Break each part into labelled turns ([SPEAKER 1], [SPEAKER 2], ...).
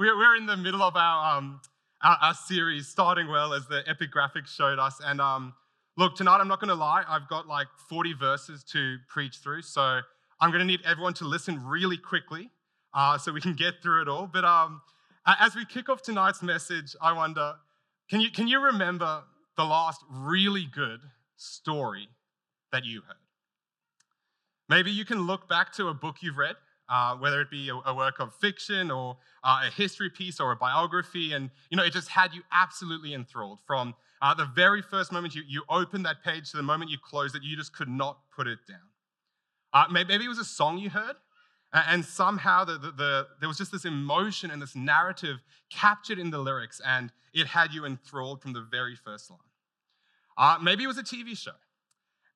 [SPEAKER 1] we're, we're in the middle of our, um, our, our, series, starting well, as the epigraphic showed us. And um, look, tonight, I'm not going to lie, I've got like 40 verses to preach through. So I'm going to need everyone to listen really quickly uh, so we can get through it all. But um, as we kick off tonight's message, I wonder can you, can you remember the last really good story that you heard? Maybe you can look back to a book you've read uh, whether it be a, a, work of fiction or uh, a history piece or a biography. And, you know, it just had you absolutely enthralled from uh, the very first moment you, you opened that page to the moment you closed it, you just could not put it down. Uh, maybe, maybe, it was a song you heard, and somehow the, the, the, there was just this emotion and this narrative captured in the lyrics, and it had you enthralled from the very first line. Uh, maybe it was a TV show,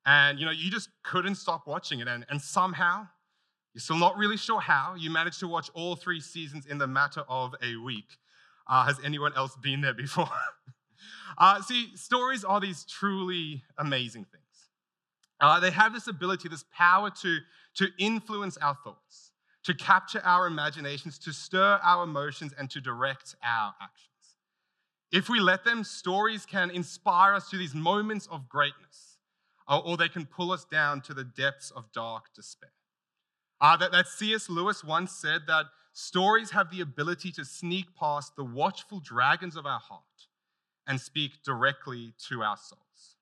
[SPEAKER 1] and you know you just couldn't stop watching it, and, and somehow you're still not really sure how. You managed to watch all three seasons in the matter of a week. Uh, has anyone else been there before? uh, see, stories are these truly amazing things. Uh, they have this ability, this power to, to influence our thoughts, to capture our imaginations, to stir our emotions, and to direct our actions. If we let them, stories can inspire us to these moments of greatness, or they can pull us down to the depths of dark despair. Uh, that, that C.S. Lewis once said that stories have the ability to sneak past the watchful dragons of our heart and speak directly to our souls.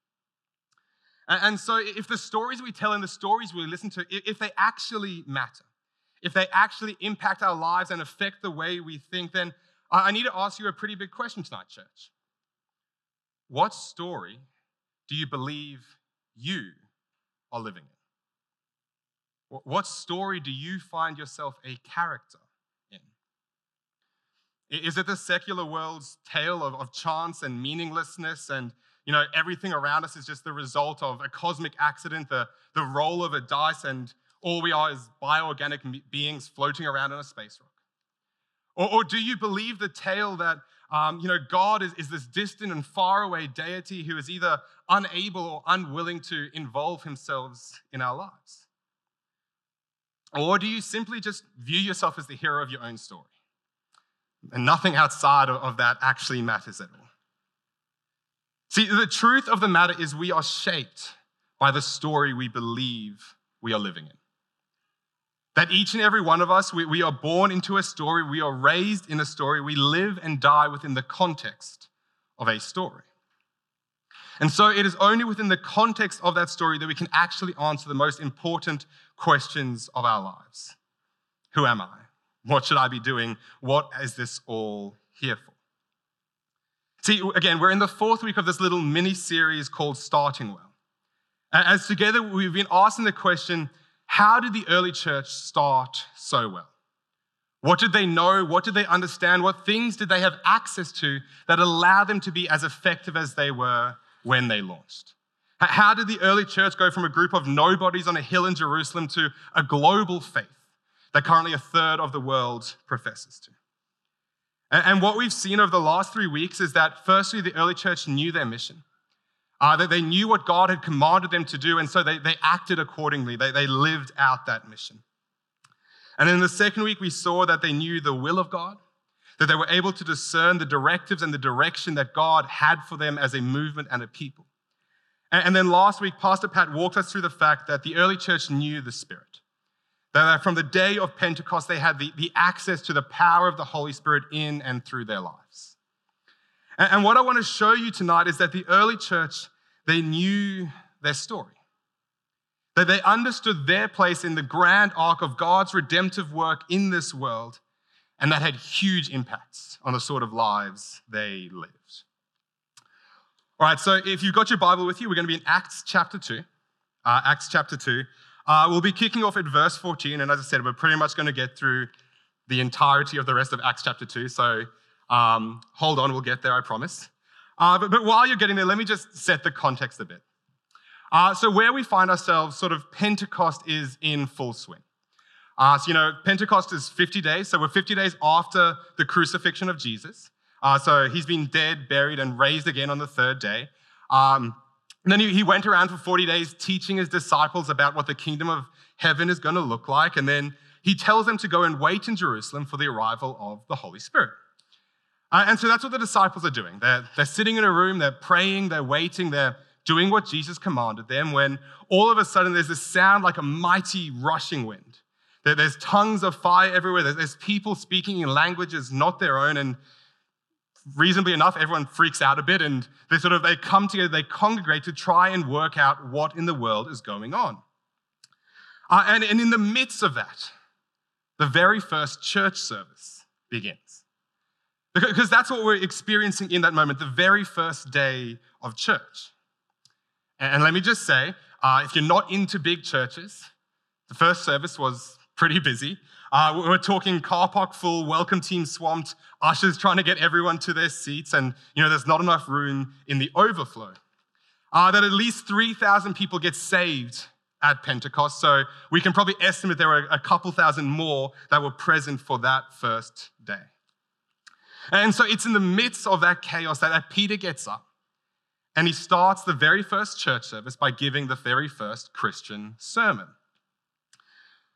[SPEAKER 1] And, and so, if the stories we tell and the stories we listen to, if they actually matter, if they actually impact our lives and affect the way we think, then I need to ask you a pretty big question tonight, church. What story do you believe you are living in? What story do you find yourself a character in? Is it the secular world's tale of, of chance and meaninglessness and you know everything around us is just the result of a cosmic accident, the, the roll of a dice, and all we are is bioorganic beings floating around in a space rock? Or, or do you believe the tale that um, you know God is, is this distant and faraway deity who is either unable or unwilling to involve himself in our lives? Or do you simply just view yourself as the hero of your own story? And nothing outside of that actually matters at all. See, the truth of the matter is we are shaped by the story we believe we are living in. That each and every one of us, we, we are born into a story, we are raised in a story, we live and die within the context of a story. And so it is only within the context of that story that we can actually answer the most important questions of our lives Who am I? What should I be doing? What is this all here for? See, again, we're in the fourth week of this little mini series called Starting Well. As together we've been asking the question how did the early church start so well? What did they know? What did they understand? What things did they have access to that allowed them to be as effective as they were when they launched? How did the early church go from a group of nobodies on a hill in Jerusalem to a global faith that currently a third of the world professes to? And what we've seen over the last three weeks is that, firstly, the early church knew their mission, uh, that they knew what God had commanded them to do, and so they, they acted accordingly. They, they lived out that mission. And in the second week, we saw that they knew the will of God, that they were able to discern the directives and the direction that God had for them as a movement and a people. And then last week, Pastor Pat walked us through the fact that the early church knew the Spirit. That from the day of Pentecost, they had the, the access to the power of the Holy Spirit in and through their lives. And, and what I want to show you tonight is that the early church, they knew their story. That they understood their place in the grand arc of God's redemptive work in this world, and that had huge impacts on the sort of lives they lived. All right, so if you've got your Bible with you, we're going to be in Acts chapter 2. Uh, Acts chapter 2. Uh, we'll be kicking off at verse 14, and as I said, we're pretty much going to get through the entirety of the rest of Acts chapter 2. So um, hold on, we'll get there, I promise. Uh, but, but, while you're getting there, let me just set the context a bit. Uh, so, where we find ourselves, sort of Pentecost is in full swing. Uh, so, you know, Pentecost is 50 days, so we're 50 days after the crucifixion of Jesus. Uh, so he's been dead, buried, and raised again on the third day. Um, and then he, he went around for 40 days teaching his disciples about what the kingdom of heaven is going to look like. And then he tells them to go and wait in Jerusalem for the arrival of the Holy Spirit. Uh, and so that's what the disciples are doing. They're, they're sitting in a room, they're praying, they're waiting, they're doing what Jesus commanded them when all of a sudden there's this sound like a mighty rushing wind. There's tongues of fire everywhere. There's people speaking in languages not their own. And reasonably enough, everyone freaks out a bit and they sort of they come together, they congregate to try and work out what in the world is going on. Uh, and, and in the midst of that, the very first church service begins. Because that's what we're experiencing in that moment, the very first day of church. And let me just say, uh, if you're not into big churches, the first service was pretty busy. Uh, we're talking car park full, welcome team swamped, ushers trying to get everyone to their seats, and you know there's not enough room in the overflow. Uh, that at least 3,000 people get saved at Pentecost, so we can probably estimate there were a couple thousand more that were present for that first day. And so it's in the midst of that chaos that, that Peter gets up and he starts the very first church service by giving the very first Christian sermon.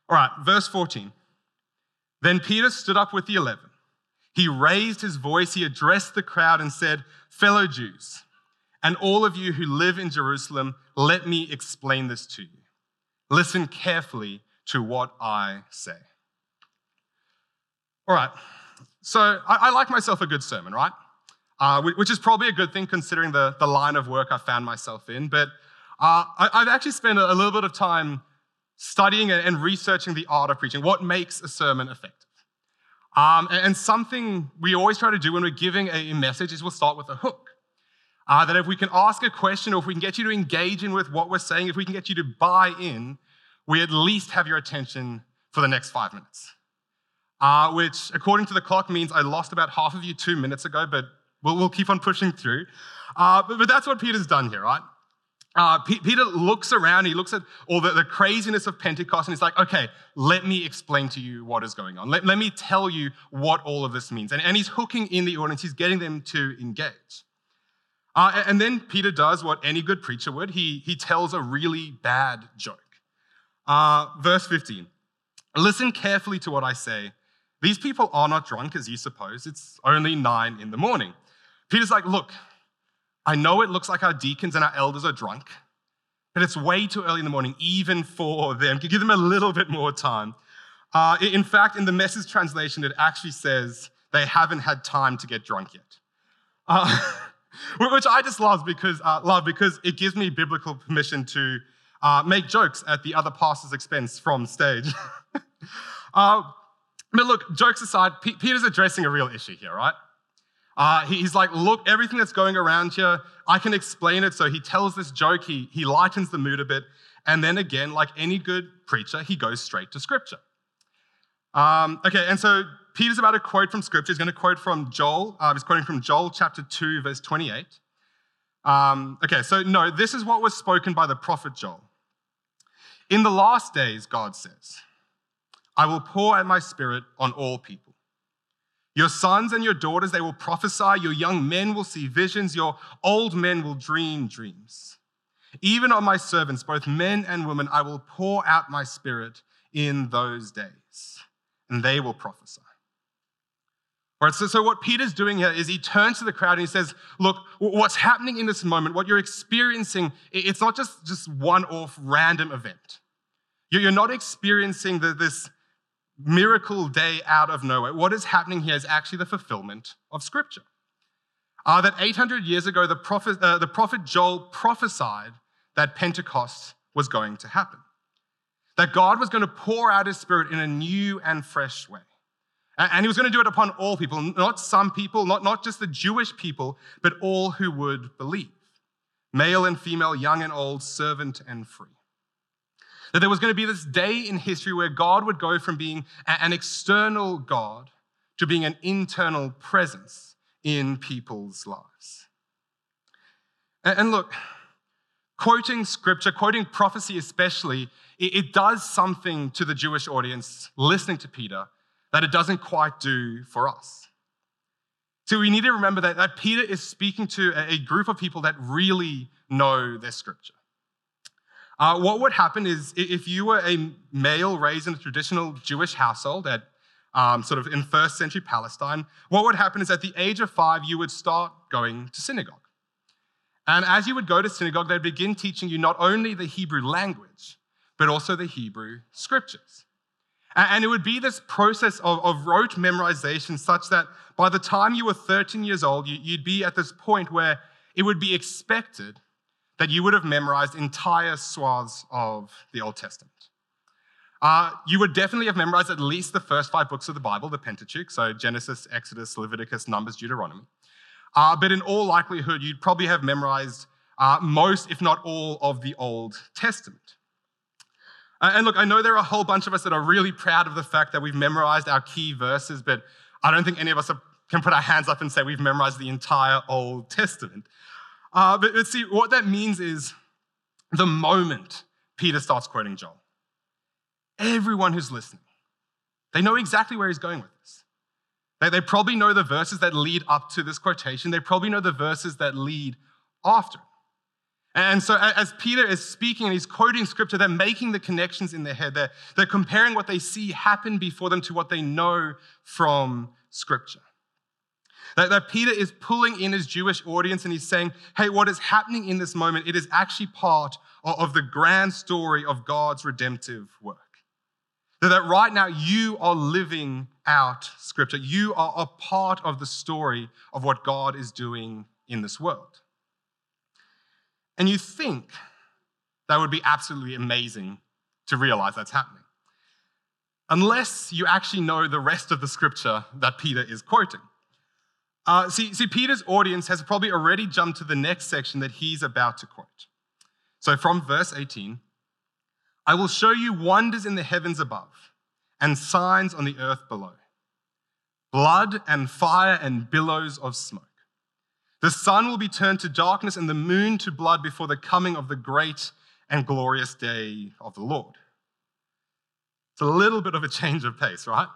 [SPEAKER 1] All right, verse 14. Then Peter stood up with the eleven. He raised his voice, he addressed the crowd and said, Fellow Jews, and all of you who live in Jerusalem, let me explain this to you. Listen carefully to what I say. All right, so I, I like myself a good sermon, right? Uh, which is probably a good thing considering the, the line of work I found myself in. But uh, I, have actually spent a, a little bit of time studying and researching the art of preaching, what makes a sermon effective. Um, and something we always try to do when we're giving a message is we'll start with a hook. Uh, that if we can ask a question or if we can get you to engage in with what we're saying, if we can get you to buy in, we at least have your attention for the next five minutes. Uh, which, according to the clock, means I lost about half of you two minutes ago, but we'll, we'll keep on pushing through. Uh, but, but that's what Peter's done here, right? Uh, P- Peter looks around, he looks at all the, the, craziness of Pentecost, and he's like, okay, let me explain to you what is going on. Let, let me tell you what all of this means. And, and he's hooking in the audience, he's getting them to engage. Uh, and then Peter does what any good preacher would he, he tells a really bad joke. Uh, verse 15 Listen carefully to what I say. These people are not drunk as you suppose, it's only nine in the morning. Peter's like, look, I know it looks like our deacons and our elders are drunk, but it's way too early in the morning, even for them. Give them a little bit more time. Uh, in fact, in the message translation, it actually says they haven't had time to get drunk yet. Uh, which I just love because, uh, love because it gives me biblical permission to uh, make jokes at the other pastor's expense from stage. Uh, but look, jokes aside, P- Peter's addressing a real issue here, right? Uh, he's like, look, everything that's going around here, I can explain it. So he tells this joke, he, he lightens the mood a bit. And then again, like any good preacher, he goes straight to scripture. Um, okay, and so Peter's about to quote from scripture. He's going to quote from Joel. Uh, he's quoting from Joel chapter 2, verse 28. Um, okay, so no, this is what was spoken by the prophet Joel. In the last days, God says, I will pour out my spirit on all people. Your sons and your daughters, they will prophesy. Your young men will see visions. Your old men will dream dreams. Even on my servants, both men and women, I will pour out my spirit in those days, and they will prophesy. All right, so, so what Peter's doing here is he turns to the crowd and he says, Look, what's happening in this moment, what you're experiencing, it's not just, just one off random event. You're not experiencing the, this miracle day out of nowhere. What is happening here is actually the fulfillment of Scripture. Uh, that 800 years ago, the prophet, uh, the prophet Joel prophesied that Pentecost was going to happen. That God was going to pour out his Spirit in a new and fresh way. And he was going to do it upon all people, not some people, not, not just the Jewish people, but all who would believe male and female, young and old, servant and free. That there was going to be this day in history where God would go from being an external God to being an internal presence in people's lives. And look, quoting scripture, quoting prophecy especially, it does something to the Jewish audience listening to Peter that it doesn't quite do for us. So we need to remember that, that Peter is speaking to a group of people that really know their scripture. Uh, what would happen is if you were a male raised in a traditional Jewish household at um, sort of in first century Palestine, what would happen is at the age of five, you would start going to synagogue. And as you would go to synagogue, they'd begin teaching you not only the Hebrew language, but also the Hebrew scriptures. And it would be this process of, of rote memorization such that by the time you were 13 years old, you'd be at this point where it would be expected that you would have memorized entire swaths of the Old Testament. Uh, you would definitely have memorized at least the first five books of the Bible, the Pentateuch, so Genesis, Exodus, Leviticus, Numbers, Deuteronomy. Uh, but in all likelihood, you'd probably have memorized uh, most, if not all, of the Old Testament. Uh, and look, I know there are a whole bunch of us that are really proud of the fact that we've memorized our key verses, but I don't think any of us are, can put our hands up and say we've memorized the entire Old Testament. Uh, but, but see, what that means is the moment Peter starts quoting Joel, everyone who's listening, they know exactly where he's going with this. They, they probably know the verses that lead up to this quotation. They probably know the verses that lead after. And so, as Peter is speaking and he's quoting scripture, they're making the connections in their head. They're, they're comparing what they see happen before them to what they know from scripture. That, that Peter is pulling in his Jewish audience and he's saying, hey, what is happening in this moment, it is actually part of, of the grand story of God's redemptive work. That, that right now you are living out scripture. You are a part of the story of what God is doing in this world. And you think that would be absolutely amazing to realize that's happening. Unless you actually know the rest of the scripture that Peter is quoting. Uh, see, see, Peter's audience has probably already jumped to the next section that he's about to quote. So from verse 18, I will show you wonders in the heavens above and signs on the earth below blood and fire and billows of smoke. The sun will be turned to darkness and the moon to blood before the coming of the great and glorious day of the Lord. It's a little bit of a change of pace, right?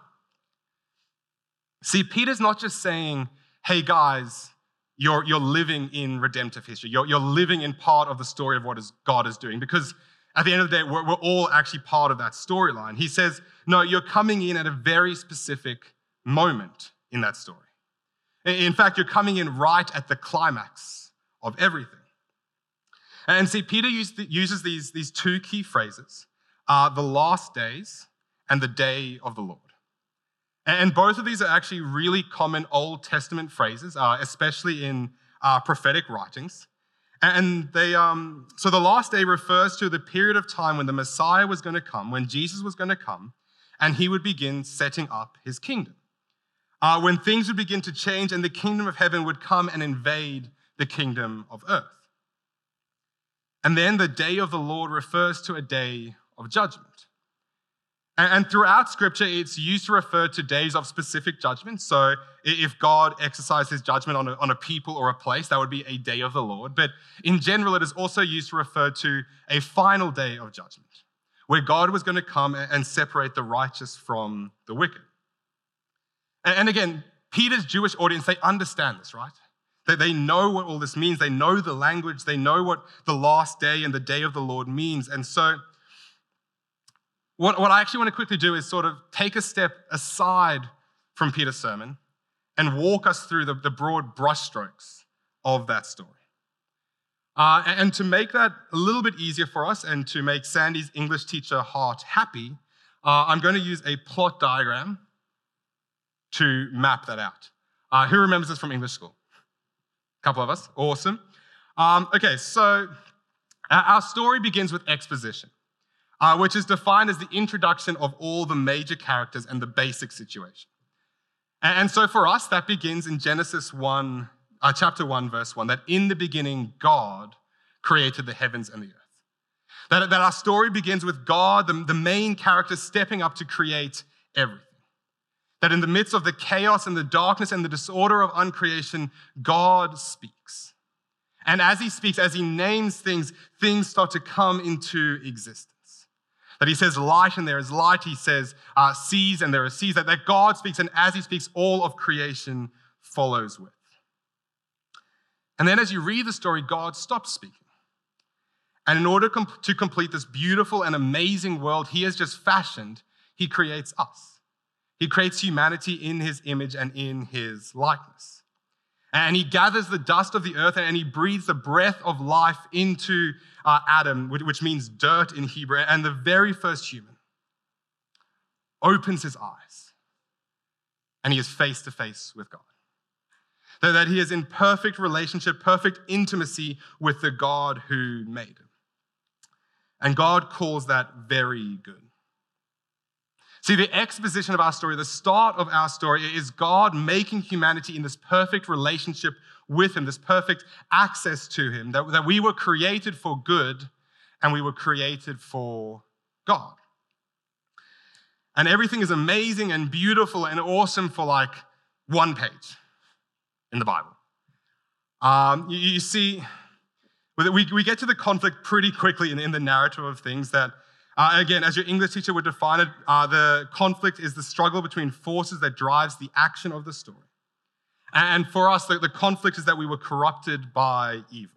[SPEAKER 1] See, Peter's not just saying, hey guys, you're, you're living in redemptive history. You're, you're living in part of the story of what is, God is doing. Because at the end of the day, we're, we're all actually part of that storyline. He says, no, you're coming in at a very specific moment in that story. In fact, you're coming in right at the climax of everything. And see, Peter uses these, these two key phrases uh, the last days and the day of the Lord. And both of these are actually really common Old Testament phrases, uh, especially in uh, prophetic writings. And they, um, so the last day refers to the period of time when the Messiah was going to come, when Jesus was going to come, and he would begin setting up his kingdom uh, when things would begin to change and the kingdom of heaven would come and invade the kingdom of earth. And then the day of the Lord refers to a day of judgment. And throughout scripture, it's used to refer to days of specific judgment. So if God exercised his judgment on a, on a people or a place, that would be a day of the Lord. But in general, it is also used to refer to a final day of judgment, where God was going to come and separate the righteous from the wicked. And again, Peter's Jewish audience, they understand this, right? They, they know what all this means. They know the language. They know what the last day and the day of the Lord means. And so, what, what I actually want to quickly do is sort of take a step aside from Peter's sermon and walk us through the, the broad brushstrokes of that story. Uh, and to make that a little bit easier for us and to make Sandy's English teacher heart happy, uh, I'm going to use a plot diagram to map that out. Uh, who remembers this from English school? A couple of us. Awesome. Um, okay, so our story begins with exposition, uh, which is defined as the introduction of all the major characters and the basic situation. And, and so for us, that begins in Genesis 1, uh, chapter 1, verse 1, that in the beginning, God created the heavens and the earth. That, that our story begins with God, the, the main character, stepping up to create everything. That in the midst of the chaos and the darkness and the disorder of uncreation, God speaks. And as he speaks, as he names things, things start to come into existence. That he says light and there is light. He says uh, seas and there are seas. That, that God speaks, and as he speaks, all of creation follows with. And then as you read the story, God stops speaking. And in order to complete this beautiful and amazing world he has just fashioned, he creates us. He creates humanity in his image and in his likeness. And he gathers the dust of the earth and he breathes the breath of life into uh, Adam, which means dirt in Hebrew. And the very first human opens his eyes and he is face to face with God. So That he is in perfect relationship, perfect intimacy with the God who made him. And God calls that very good. See, the exposition of our story, the start of our story, is God making humanity in this perfect relationship with Him, this perfect access to Him, that, that we were created for good and we were created for God. And everything is amazing and beautiful and awesome for like one page in the Bible. Um, you, you, see, we, we get to the conflict pretty quickly in, in the narrative of things that uh, again, as your English teacher would define it, uh, the conflict is the struggle between forces that drives the action of the story. And for us, the, the conflict is that we were corrupted by evil.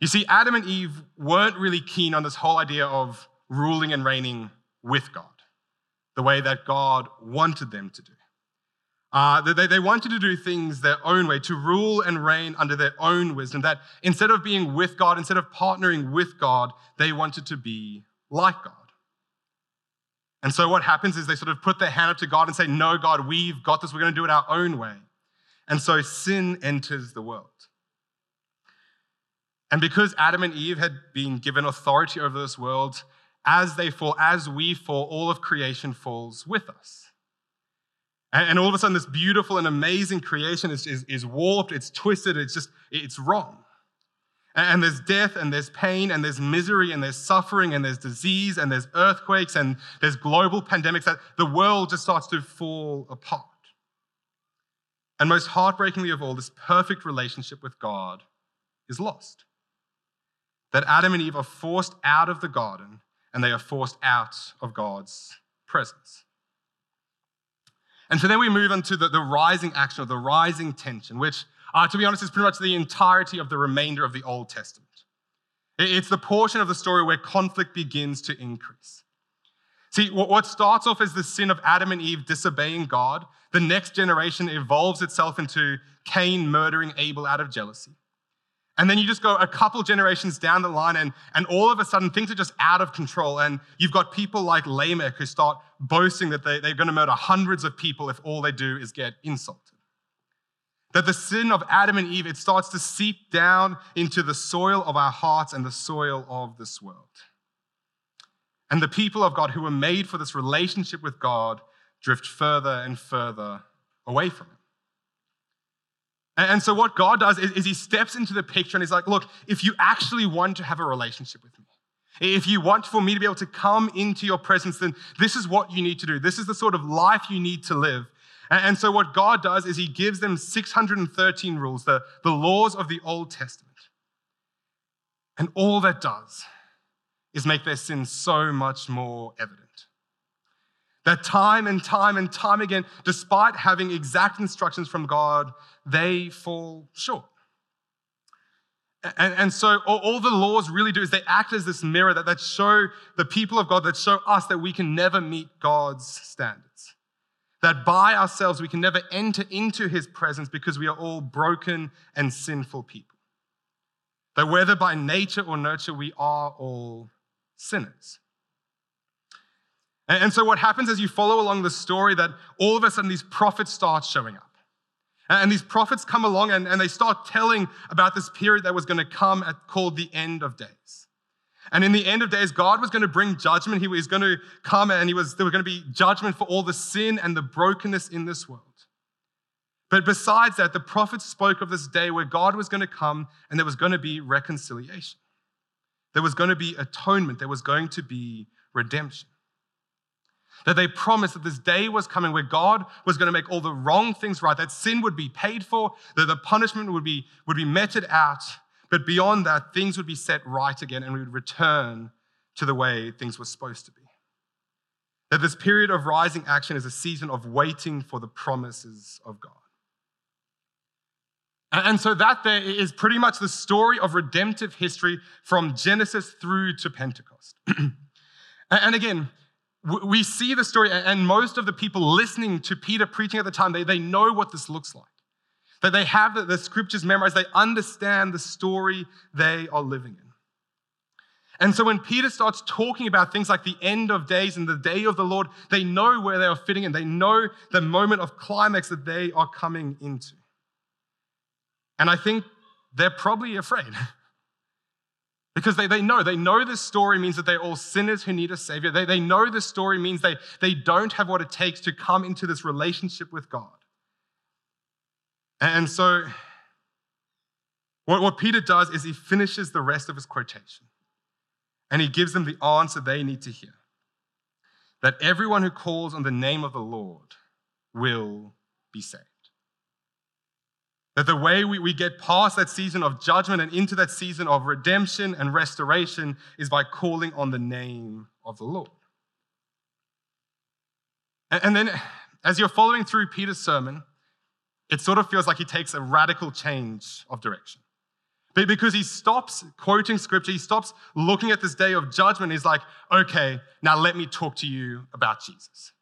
[SPEAKER 1] You see, Adam and Eve weren't really keen on this whole idea of ruling and reigning with God, the way that God wanted them to do. Uh, they, they wanted to do things their own way, to rule and reign under their own wisdom. That instead of being with God, instead of partnering with God, they wanted to be like God. And so what happens is they sort of put their hand up to God and say, No, God, we've got this. We're going to do it our own way. And so sin enters the world. And because Adam and Eve had been given authority over this world, as they fall, as we fall, all of creation falls with us. And, all of a sudden, this beautiful and amazing creation is, is, is warped, it's twisted, it's just, it's wrong. And there's death, and there's pain, and there's misery, and there's suffering, and there's disease, and there's earthquakes, and there's global pandemics that the world just starts to fall apart. And most heartbreakingly of all, this perfect relationship with God is lost. That Adam and Eve are forced out of the garden, and they are forced out of God's presence. And so then we move on to the, the rising action or the rising tension, which, uh, to be honest, is pretty much the entirety of the remainder of the Old Testament. It's the portion of the story where conflict begins to increase. See, what starts off as the sin of Adam and Eve disobeying God, the next generation evolves itself into Cain murdering Abel out of jealousy. And then you just go a couple generations down the line, and, and all of a sudden things are just out of control. And you've got people like Lamech who start boasting that they, they're going to murder hundreds of people if all they do is get insulted. That the sin of Adam and Eve, it starts to seep down into the soil of our hearts and the soil of this world. And the people of God who were made for this relationship with God drift further and further away from Him. And so, what God does is, is, He steps into the picture and He's like, Look, if you actually want to have a relationship with me, if you want for me to be able to come into your presence, then this is what you need to do. This is the sort of life you need to live. And so, what God does is He gives them 613 rules, the, the laws of the Old Testament. And all that does is make their sin so much more evident. That time and time and time again, despite having exact instructions from God, they fall short. And, and so all, the laws really do is they act as this mirror that, that show the people of God, that show us that we can never meet God's standards. That by ourselves we can never enter into his presence because we are all broken and sinful people. That whether by nature or nurture, we are all sinners. And so what happens as you follow along the story that all of a sudden these prophets start showing up. And these prophets come along and, and they start telling about this period that was going to come at, called the end of days. And in the end of days, God was going to bring judgment. He was going to come and he was, there was going to be judgment for all the sin and the brokenness in this world. But besides that, the prophets spoke of this day where God was going to come and there was going to be reconciliation. There was going to be atonement. There was going to be redemption. That they promised that this day was coming where God was going to make all the wrong things right, that sin would be paid for, that the punishment would be, would be meted out, but beyond that, things would be set right again and we would return to the way things were supposed to be. That this period of rising action is a season of waiting for the promises of God. And so that there is pretty much the story of redemptive history from Genesis through to Pentecost. and again, we see the story, and most of the people listening to Peter preaching at the time, they, they know what this looks like. That they have the, the scriptures memorized, they understand the story they are living in. And so when Peter starts talking about things like the end of days and the day of the Lord, they know where they are fitting in. They know the moment of climax that they are coming into. And I think they're probably afraid. because they, they know, they know this story means that they're all sinners who need a savior. They, they know this story means they, they don't have what it takes to come into this relationship with God. And so, what, what Peter does is he finishes the rest of his quotation and he gives them the answer they need to hear that everyone who calls on the name of the Lord will be saved. That the way we, we get past that season of judgment and into that season of redemption and restoration is by calling on the name of the Lord. And, and then, as you're following through Peter's sermon, it sort of feels like he takes a radical change of direction. Because he stops quoting scripture, he stops looking at this day of judgment. He's like, okay, now let me talk to you about Jesus.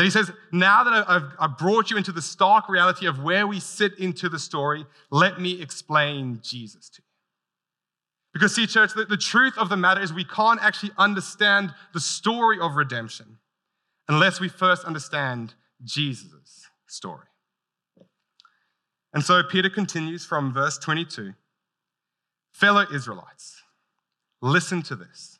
[SPEAKER 1] That he says, now that I've, I've brought you into the stark reality of where we sit into the story, let me explain Jesus to you. Because, see, church, the, the truth of the matter is we can't actually understand the story of redemption unless we first understand Jesus' story. And so Peter continues from verse 22 Fellow Israelites, listen to this.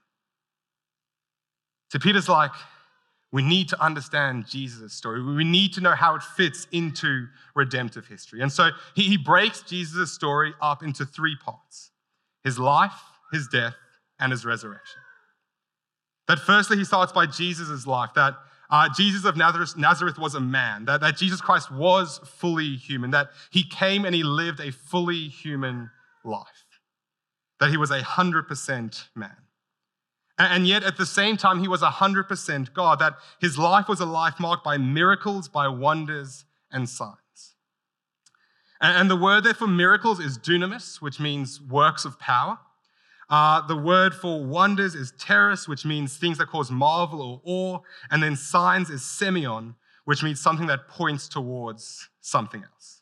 [SPEAKER 1] So Peter's like, we need to understand Jesus' story. We need to know how it fits into redemptive history. And so he, he breaks Jesus' story up into three parts his life, his death, and his resurrection. That firstly, he starts by Jesus' life, that uh, Jesus of Nazareth, Nazareth was a man, that, that Jesus Christ was fully human, that he came and he lived a fully human life, that he was a 100% man. And yet, at the same time, he was 100% God, that his life was a life marked by miracles, by wonders, and signs. And the word there for miracles is dunamis, which means works of power. Uh, the word for wonders is teres, which means things that cause marvel or awe. And then signs is semeion, which means something that points towards something else.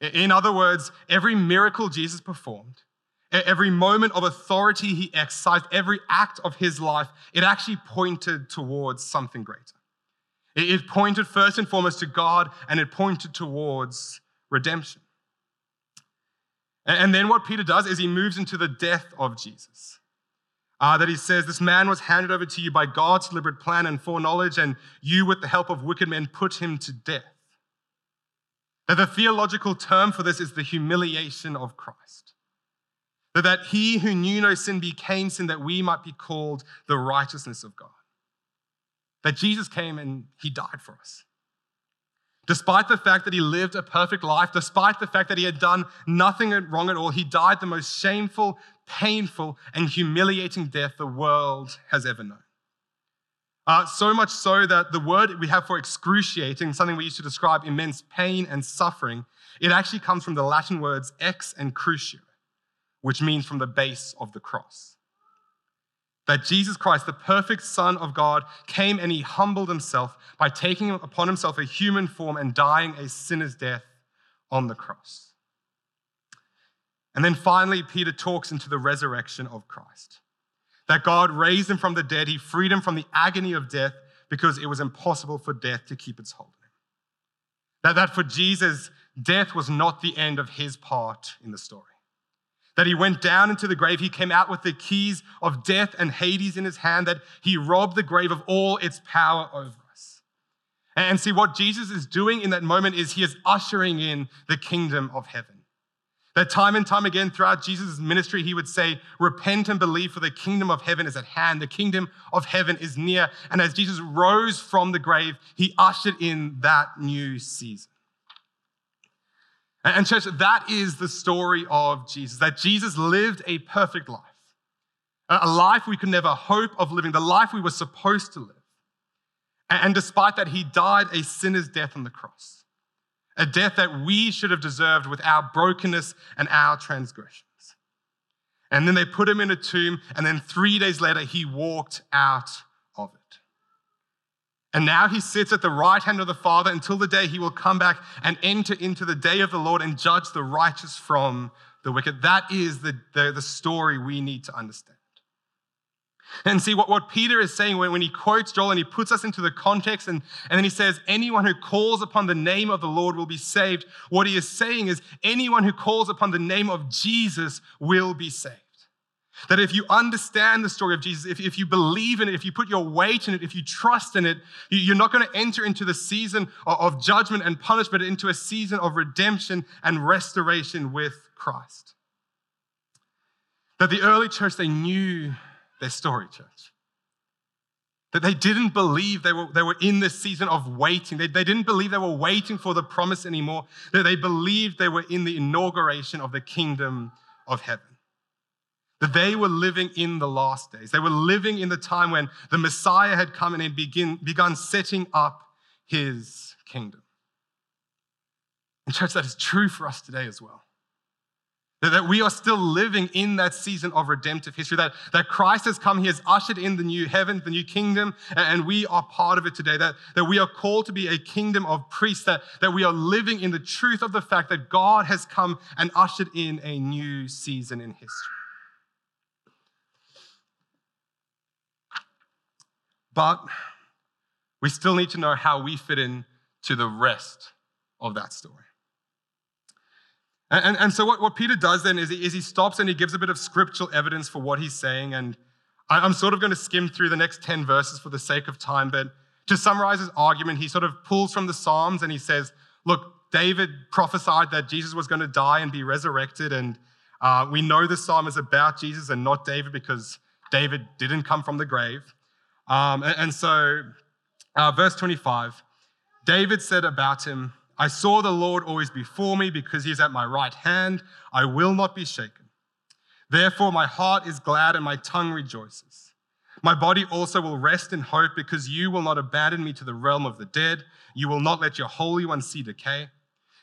[SPEAKER 1] In other words, every miracle Jesus performed, Every moment of authority he exercised, every act of his life, it actually pointed towards something greater. It pointed first and foremost to God and it pointed towards redemption. And then what Peter does is he moves into the death of Jesus. Uh, that he says, This man was handed over to you by God's deliberate plan and foreknowledge, and you, with the help of wicked men, put him to death. That the theological term for this is the humiliation of Christ. But that he who knew no sin became sin that we might be called the righteousness of God. That Jesus came and he died for us. Despite the fact that he lived a perfect life, despite the fact that he had done nothing wrong at all, he died the most shameful, painful, and humiliating death the world has ever known. Uh, so much so that the word we have for excruciating, something we used to describe immense pain and suffering, it actually comes from the Latin words ex and crucio which means from the base of the cross. That Jesus Christ, the perfect Son of God, came and he humbled himself by taking upon himself a human form and dying a sinner's death on the cross. And then finally, Peter talks into the resurrection of Christ. That God raised him from the dead, he freed him from the agony of death because it was impossible for death to keep its hold on him. That, that for Jesus, death was not the end of his part in the story that he went down into the grave. He came out with the keys of death and Hades in his hand, that he robbed the grave of all its power over us. And see, what Jesus is doing in that moment is he is ushering in the kingdom of heaven. That time and time again throughout Jesus' ministry, he would say, Repent and believe, for the kingdom of heaven is at hand. The kingdom of heaven is near. And as Jesus rose from the grave, he ushered in that new season. And, church, that is the story of Jesus, that Jesus lived a perfect life, a life we could never hope of living, the life we were supposed to live. And despite that, he died a sinner's death on the cross, a death that we should have deserved with our brokenness and our transgressions. And then they put him in a tomb, and then three days later, he walked out. And now he sits at the right hand of the Father until the day he will come back and enter into the day of the Lord and judge the righteous from the wicked. That is the, the, the story we need to understand. And see what, what Peter is saying when, when he quotes Joel and he puts us into the context, and, and then he says, Anyone who calls upon the name of the Lord will be saved. What he is saying is, anyone who calls upon the name of Jesus will be saved. That if you understand the story of Jesus, if, if you believe in it, if you put your weight in it, if you trust in it, you're not going to enter into the season of, judgment and punishment, into a season of redemption and restoration with Christ. That the early church, they knew their story, church. That they didn't believe they were, they were in this season of waiting. They, they didn't believe they were waiting for the promise anymore. That they believed they were in the inauguration of the kingdom of heaven. That they were living in the last days. They were living in the time when the Messiah had come and had begin, begun setting up his kingdom. And, church, that is true for us today as well. That we are still living in that season of redemptive history, that, that Christ has come, He has ushered in the new heaven, the new kingdom, and we are part of it today. That, that we are called to be a kingdom of priests, that, that we are living in the truth of the fact that God has come and ushered in a new season in history. But we still need to know how we fit in to the rest of that story. And, and, and so, what, what Peter does then is he, is he stops and he gives a bit of scriptural evidence for what he's saying. And I, I'm sort of going to skim through the next 10 verses for the sake of time. But to summarize his argument, he sort of pulls from the Psalms and he says, Look, David prophesied that Jesus was going to die and be resurrected. And uh, we know the psalm is about Jesus and not David because David didn't come from the grave. Um, and, and, so, uh, verse 25 David said about him, I saw the Lord always before me because he is at my right hand. I will not be shaken. Therefore, my heart is glad and my tongue rejoices. My body also will rest in hope because you will not abandon me to the realm of the dead. You will not let your Holy One see decay.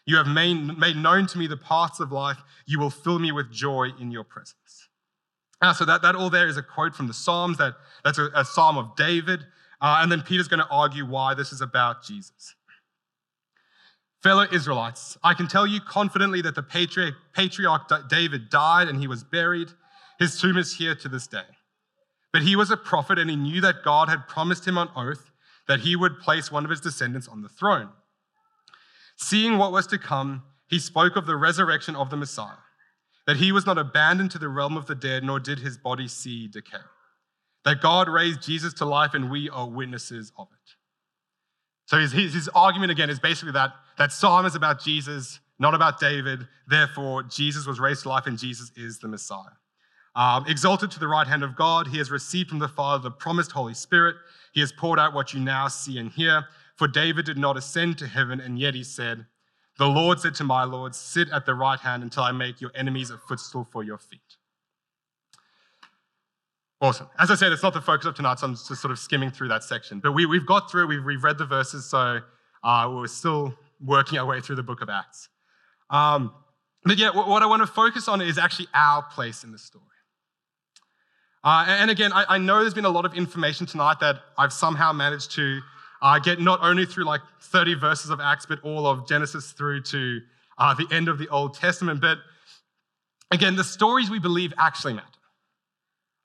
[SPEAKER 1] You have made, made known to me the paths of life. You will fill me with joy in your presence. Ah, so that, that all there is a quote from the Psalms. That, that's a, a psalm of David. Uh, and then Peter's going to argue why this is about Jesus. Fellow Israelites, I can tell you confidently that the patriarch, patriarch David died and he was buried. His tomb is here to this day. But he was a prophet and he knew that God had promised him on oath that he would place one of his descendants on the throne. Seeing what was to come, he spoke of the resurrection of the Messiah, that he was not abandoned to the realm of the dead, nor did his body see decay. That God raised Jesus to life and we are witnesses of it. So his, his, his, argument again is basically that, that Psalm is about Jesus, not about David. Therefore, Jesus was raised to life and Jesus is the Messiah. Um, exalted to the right hand of God, he has received from the Father the promised Holy Spirit. He has poured out what you now see and hear. For David did not ascend to heaven, and yet he said, The Lord said to my Lord, Sit at the right hand until I make your enemies a footstool for your feet. Awesome. As I said, it's not the focus of tonight, so I'm just sort of skimming through that section. But we, we've got through, we've, we've read the verses, so uh, we're still working our way through the book of Acts. Um, but yeah, what I want to focus on is actually our place in the story. Uh, and again, I, I, know there's been a lot of information tonight that I've somehow managed to uh, get not only through like 30 verses of Acts, but all of Genesis through to uh, the end of the Old Testament. But again, the stories we believe actually matter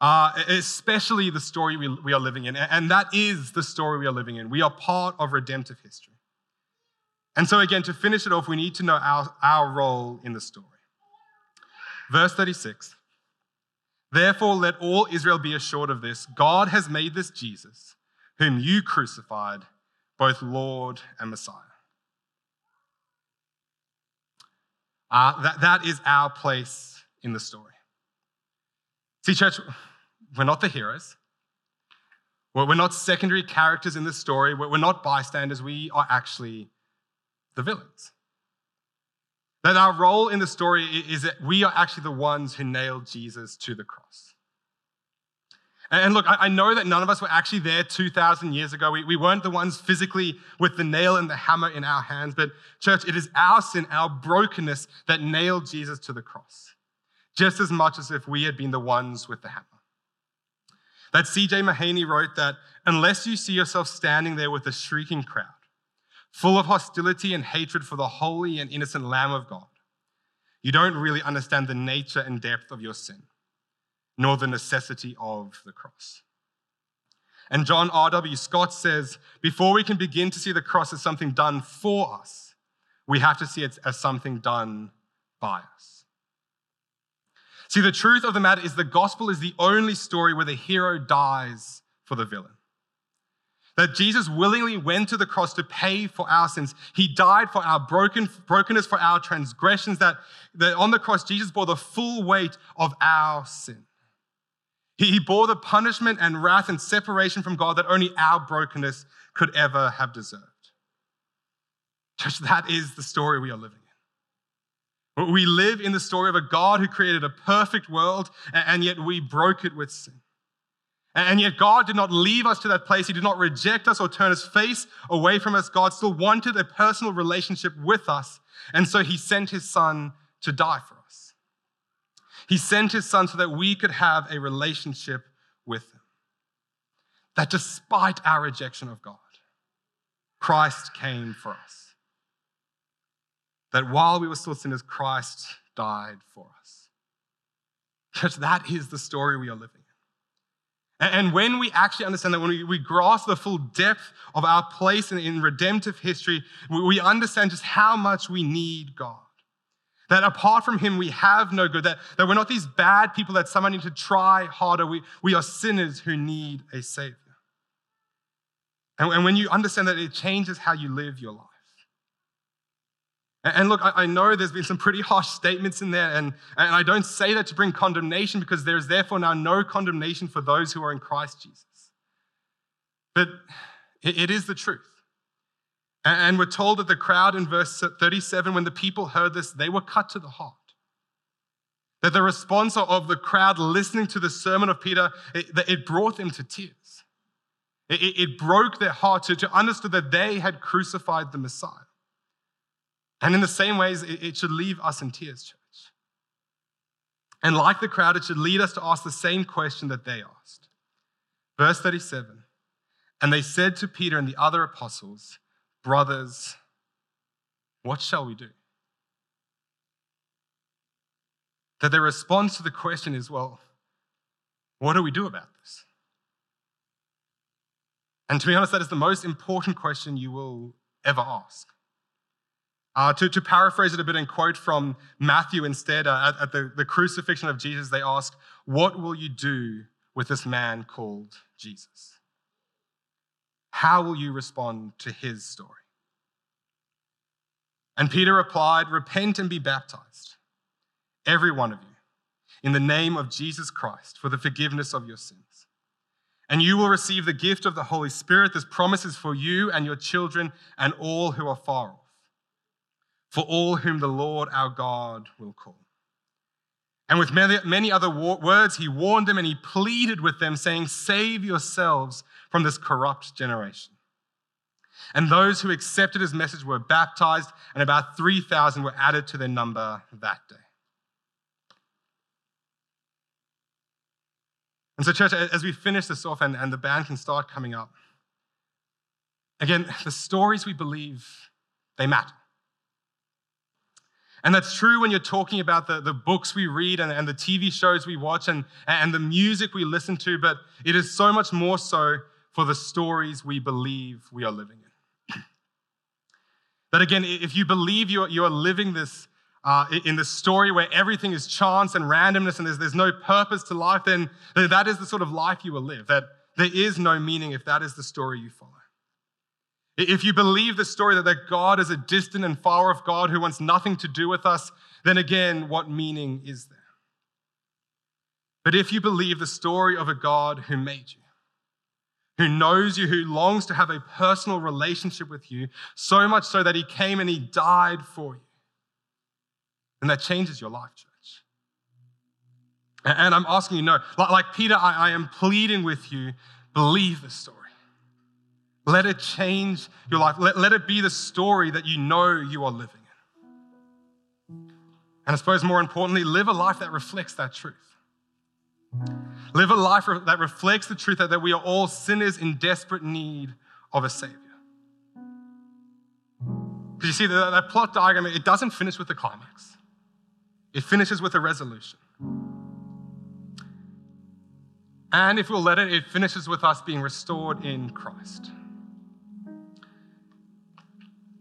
[SPEAKER 1] uh, especially the story we, we are living in. And that is the story we are living in. We are part of redemptive history. And so, again, to finish it off, we need to know our, our role in the story. Verse 36 Therefore, let all Israel be assured of this God has made this Jesus, whom you crucified, both Lord and Messiah. Uh, that, that is our place in the story. See, church, we're not the heroes. We're not secondary characters in the story. We're not bystanders. We are actually the villains. That our role in the story is that we are actually the ones who nailed Jesus to the cross. And look, I know that none of us were actually there 2,000 years ago. We, we weren't the ones physically with the nail and the hammer in our hands. But, church, it is our sin, our brokenness that nailed Jesus to the cross, just as much as if we had been the ones with the hammer. That C.J. Mahaney wrote that unless you see yourself standing there with a shrieking crowd, full of hostility and hatred for the holy and innocent Lamb of God, you don't really understand the nature and depth of your sin nor the necessity of the cross. And John R.W. Stott says before we can begin to see the cross as something done for us, we have to see it as something done by us. See, the truth of the matter is the gospel is the only story where the hero dies for the villain. That Jesus willingly went to the cross to pay for our sins. He died for our broken, brokenness, for our transgressions. That, that on the cross, Jesus bore the full weight of our sin. He bore the punishment and wrath and separation from God that only our brokenness could ever have deserved. Church, that is the story we are living in. We live in the story of a God who created a perfect world, and yet we broke it with sin. And yet, God did not leave us to that place. He did not reject us or turn his face away from us. God still wanted a personal relationship with us. And so he sent his son to die for us. He sent his son so that we could have a relationship with him. That despite our rejection of God, Christ came for us. That while we were still sinners, Christ died for us. Church, that is the story we are living in. And when we actually understand that, when we, grasp the full depth of our place in, redemptive history, we understand just how much we need God. That apart from Him, we have no good. That, that we're not these bad people that someone needs to try harder. We, we are sinners who need a Savior. And, and when you understand that, it changes how you live your life. And, look, I, know there's been some pretty harsh statements in there, and, and I don't say that to bring condemnation because there is therefore now no condemnation for those who are in Christ Jesus. But it is the truth. And we're told that the crowd in verse 37, when the people heard this, they were cut to the heart. That the response of the crowd listening to the sermon of Peter, it, it brought them to tears. It, it broke their heart to, to understand that they had crucified the Messiah. And in the same ways, it, it should leave us in tears, church. And like the crowd, it should lead us to ask the same question that they asked. Verse 37 And they said to Peter and the other apostles, Brothers, what shall we do? That their response to the question is, well, what do we do about this? And to be honest, that is the most important question you will ever ask. Uh, to, to, paraphrase it a bit and quote from Matthew instead, uh, at, at the, the crucifixion of Jesus, they ask, What will you do with this man called Jesus? How will you respond to his story? And Peter replied, Repent and be baptized, every one of you, in the name of Jesus Christ for the forgiveness of your sins. And you will receive the gift of the Holy Spirit. This promise is for you and your children and all who are far off, for all whom the Lord our God will call. And with many, other words, he warned them and he pleaded with them, saying, Save yourselves from this corrupt generation. And those who accepted his message were baptized, and about 3,000 were added to their number that day. And so, church, as we finish this off and, and the band can start coming up, again, the stories we believe, they matter. And that's true when you're talking about the, the books we read and, and the TV shows we watch and, and the music we listen to, but it is so much more so for the stories we believe we are living in. that again, if you believe you are, you are living this uh, in the story where everything is chance and randomness and there's, there's no purpose to life, then that is the sort of life you will live. That there is no meaning if that is the story you follow. If you believe the story that, that God is a distant and far off God who wants nothing to do with us, then again, what meaning is there? But if you believe the story of a God who made you, who knows you, who longs to have a personal relationship with you, so much so that he came and he died for you, And that changes your life, church. And I'm asking you, no, like Peter, I, I am pleading with you, believe the story. Let it change your life. Let, let it be the story that you know you are living in. And I suppose more importantly, live a life that reflects that truth. Live a life that reflects the truth that, we are all sinners in desperate need of a Savior. Because you see, that, that plot diagram, it doesn't finish with the climax, it finishes with a resolution. And if we'll let it, it finishes with us being restored in Christ.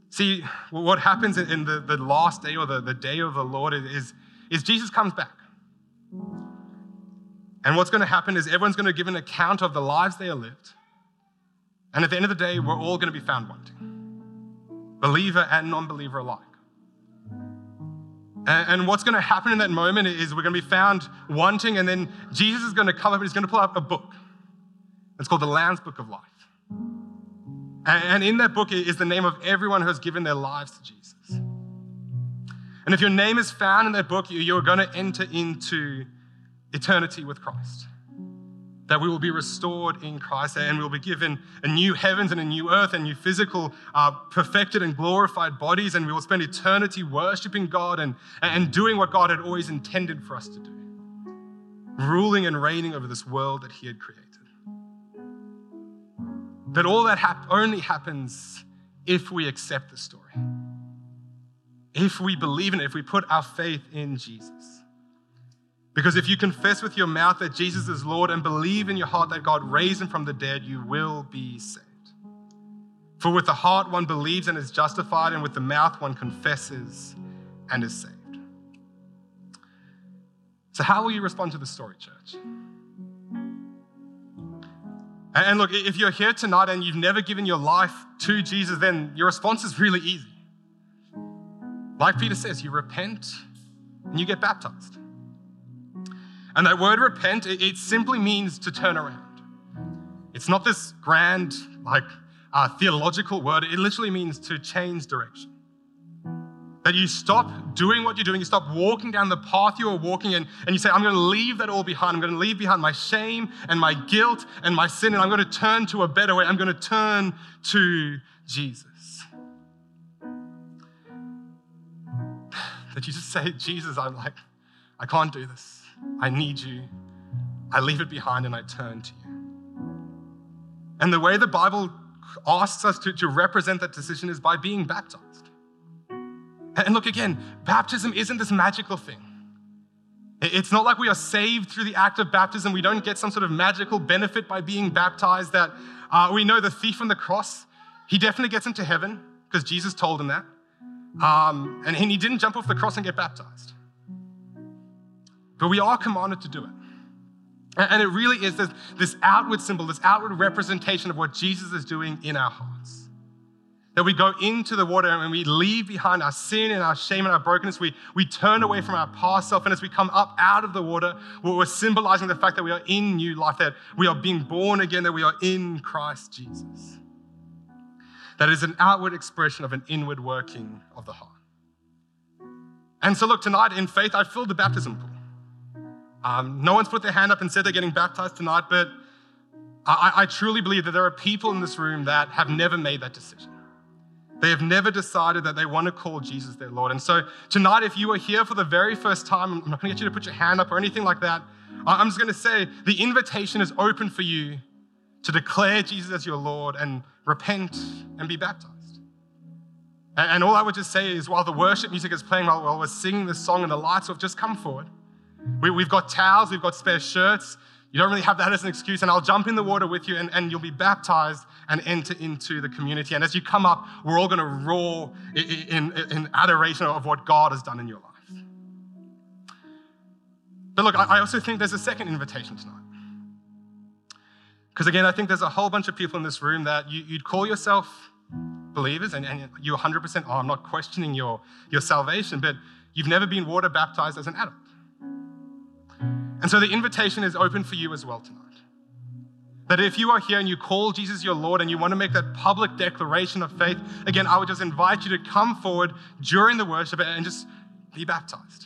[SPEAKER 1] See, what happens in the, the last day or the, the day of the Lord is, is Jesus comes back. And what's going to happen is everyone's going to give an account of the lives they have lived. And at the end of the day, we're all going to be found wanting, believer and non believer alike. And, what's going to happen in that moment is we're going to be found wanting, and then Jesus is going to come up and he's going to pull out a book. It's called the Lamb's Book of Life. And in that book is the name of everyone who has given their lives to Jesus. And if your name is found in that book, you're going to enter into eternity with Christ. That we will be restored in Christ and we will be given a new heavens and a new earth and new physical, uh, perfected and glorified bodies, and we will spend eternity worshiping God and, and doing what God had always intended for us to do, ruling and reigning over this world that He had created. But all that hap- only happens if we accept the story, if we believe in it, if we put our faith in Jesus. Because if you confess with your mouth that Jesus is Lord and believe in your heart that God raised him from the dead, you will be saved. For with the heart one believes and is justified, and with the mouth one confesses and is saved. So, how will you respond to the story, church? And look, if you're here tonight and you've never given your life to Jesus, then your response is really easy. Like Peter says, you repent and you get baptized. And that word repent, it, simply means to turn around. It's not this grand, like, uh, theological word. It literally means to change direction. That you stop doing what you're doing, you stop walking down the path you are walking, in, and you say, I'm going to leave that all behind. I'm going to leave behind my shame and my guilt and my sin, and I'm going to turn to a better way. I'm going to turn to Jesus. That you just say, Jesus, I'm like, I can't do this. I need you. I leave it behind and I turn to you. And the way the Bible asks us to, to represent that decision is by being baptized. And look again, baptism isn't this magical thing. It's not like we are saved through the act of baptism. We don't get some sort of magical benefit by being baptized. That uh, we know the thief on the cross, he definitely gets into heaven because Jesus told him that. Um, and he didn't jump off the cross and get baptized. But we are commanded to do it. And it really is this, this outward symbol, this outward representation of what Jesus is doing in our hearts. That we go into the water and we leave behind our sin and our shame and our brokenness. We, we turn away from our past self. And as we come up out of the water, we're symbolizing the fact that we are in new life, that we are being born again, that we are in Christ Jesus. That is an outward expression of an inward working of the heart. And so, look, tonight in faith, I filled the baptism pool. Um, no one's put their hand up and said they're getting baptized tonight, but I, I truly believe that there are people in this room that have never made that decision. They have never decided that they want to call Jesus their Lord. And so tonight, if you are here for the very first time, I'm not going to get you to put your hand up or anything like that. I'm just going to say the invitation is open for you to declare Jesus as your Lord and repent and be baptized. And all I would just say is while the worship music is playing, while we're singing this song and the lights have just come forward, we, have got towels, we've got spare shirts. You don't really have that as an excuse, and I'll jump in the water with you, and, and you'll be baptized and enter into the community. And as you come up, we're all going to roar in, in, in, adoration of what God has done in your life. But look, I also think there's a second invitation tonight. Because again, I think there's a whole bunch of people in this room that you, would call yourself believers, and, and you 100% are. I'm not questioning your, your salvation, but you've never been water baptized as an adult. And so the invitation is open for you as well tonight. That if you are here and you call Jesus your Lord and you want to make that public declaration of faith, again, I would just invite you to come forward during the worship and just be baptized.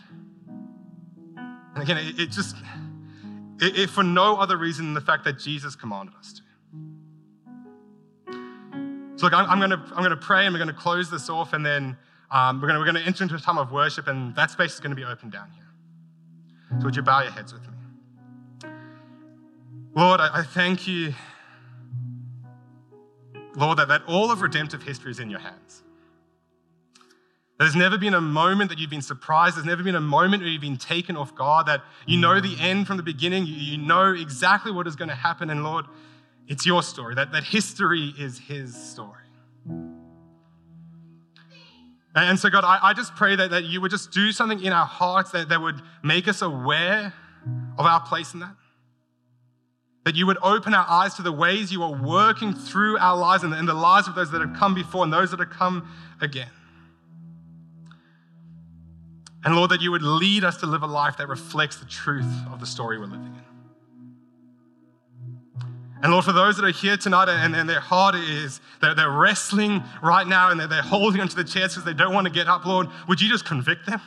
[SPEAKER 1] And again, it, it just, it, it, for no other reason than the fact that Jesus commanded us to. So, look, I'm, I'm to I'm gonna pray and we're to close this off, and then um, we're gonna, we're to enter into a time of worship, and that space is to be open down here. So, would you bow your heads with me? Lord, I, I thank you, Lord, that, that all of redemptive history is in your hands. There's never been a moment that you've been surprised. There's never been a moment where you've been taken off guard, that you know the end from the beginning. You, you know exactly what is going to happen. And Lord, it's your story, that, that history is his story. And so, God, I, I just pray that, that you would just do something in our hearts that, that would make us aware of our place in that. That you would open our eyes to the ways you are working through our lives and and the lives of those that have come before and those that have come again. And Lord, that you would lead us to live a life that reflects the truth of the story we're living in. And Lord, for those that are here tonight and, and their heart is, they're, they're wrestling right now and they're, they're holding onto the chairs because they don't want to get up, Lord, would you just convict them?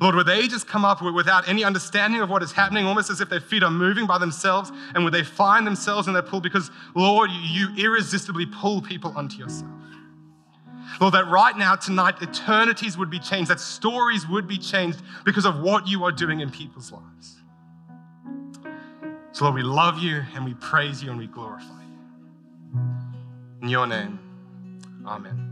[SPEAKER 1] Lord, would they just come up without any understanding of what is happening, almost as if their feet are moving by themselves, and would they find themselves in their pool? Because, Lord, you irresistibly pull people onto yourself. Lord, that right now, tonight, eternities would be changed, that stories would be changed because of what you are doing in people's lives. So, Lord, we love you and we praise you and we glorify you. In your name, amen.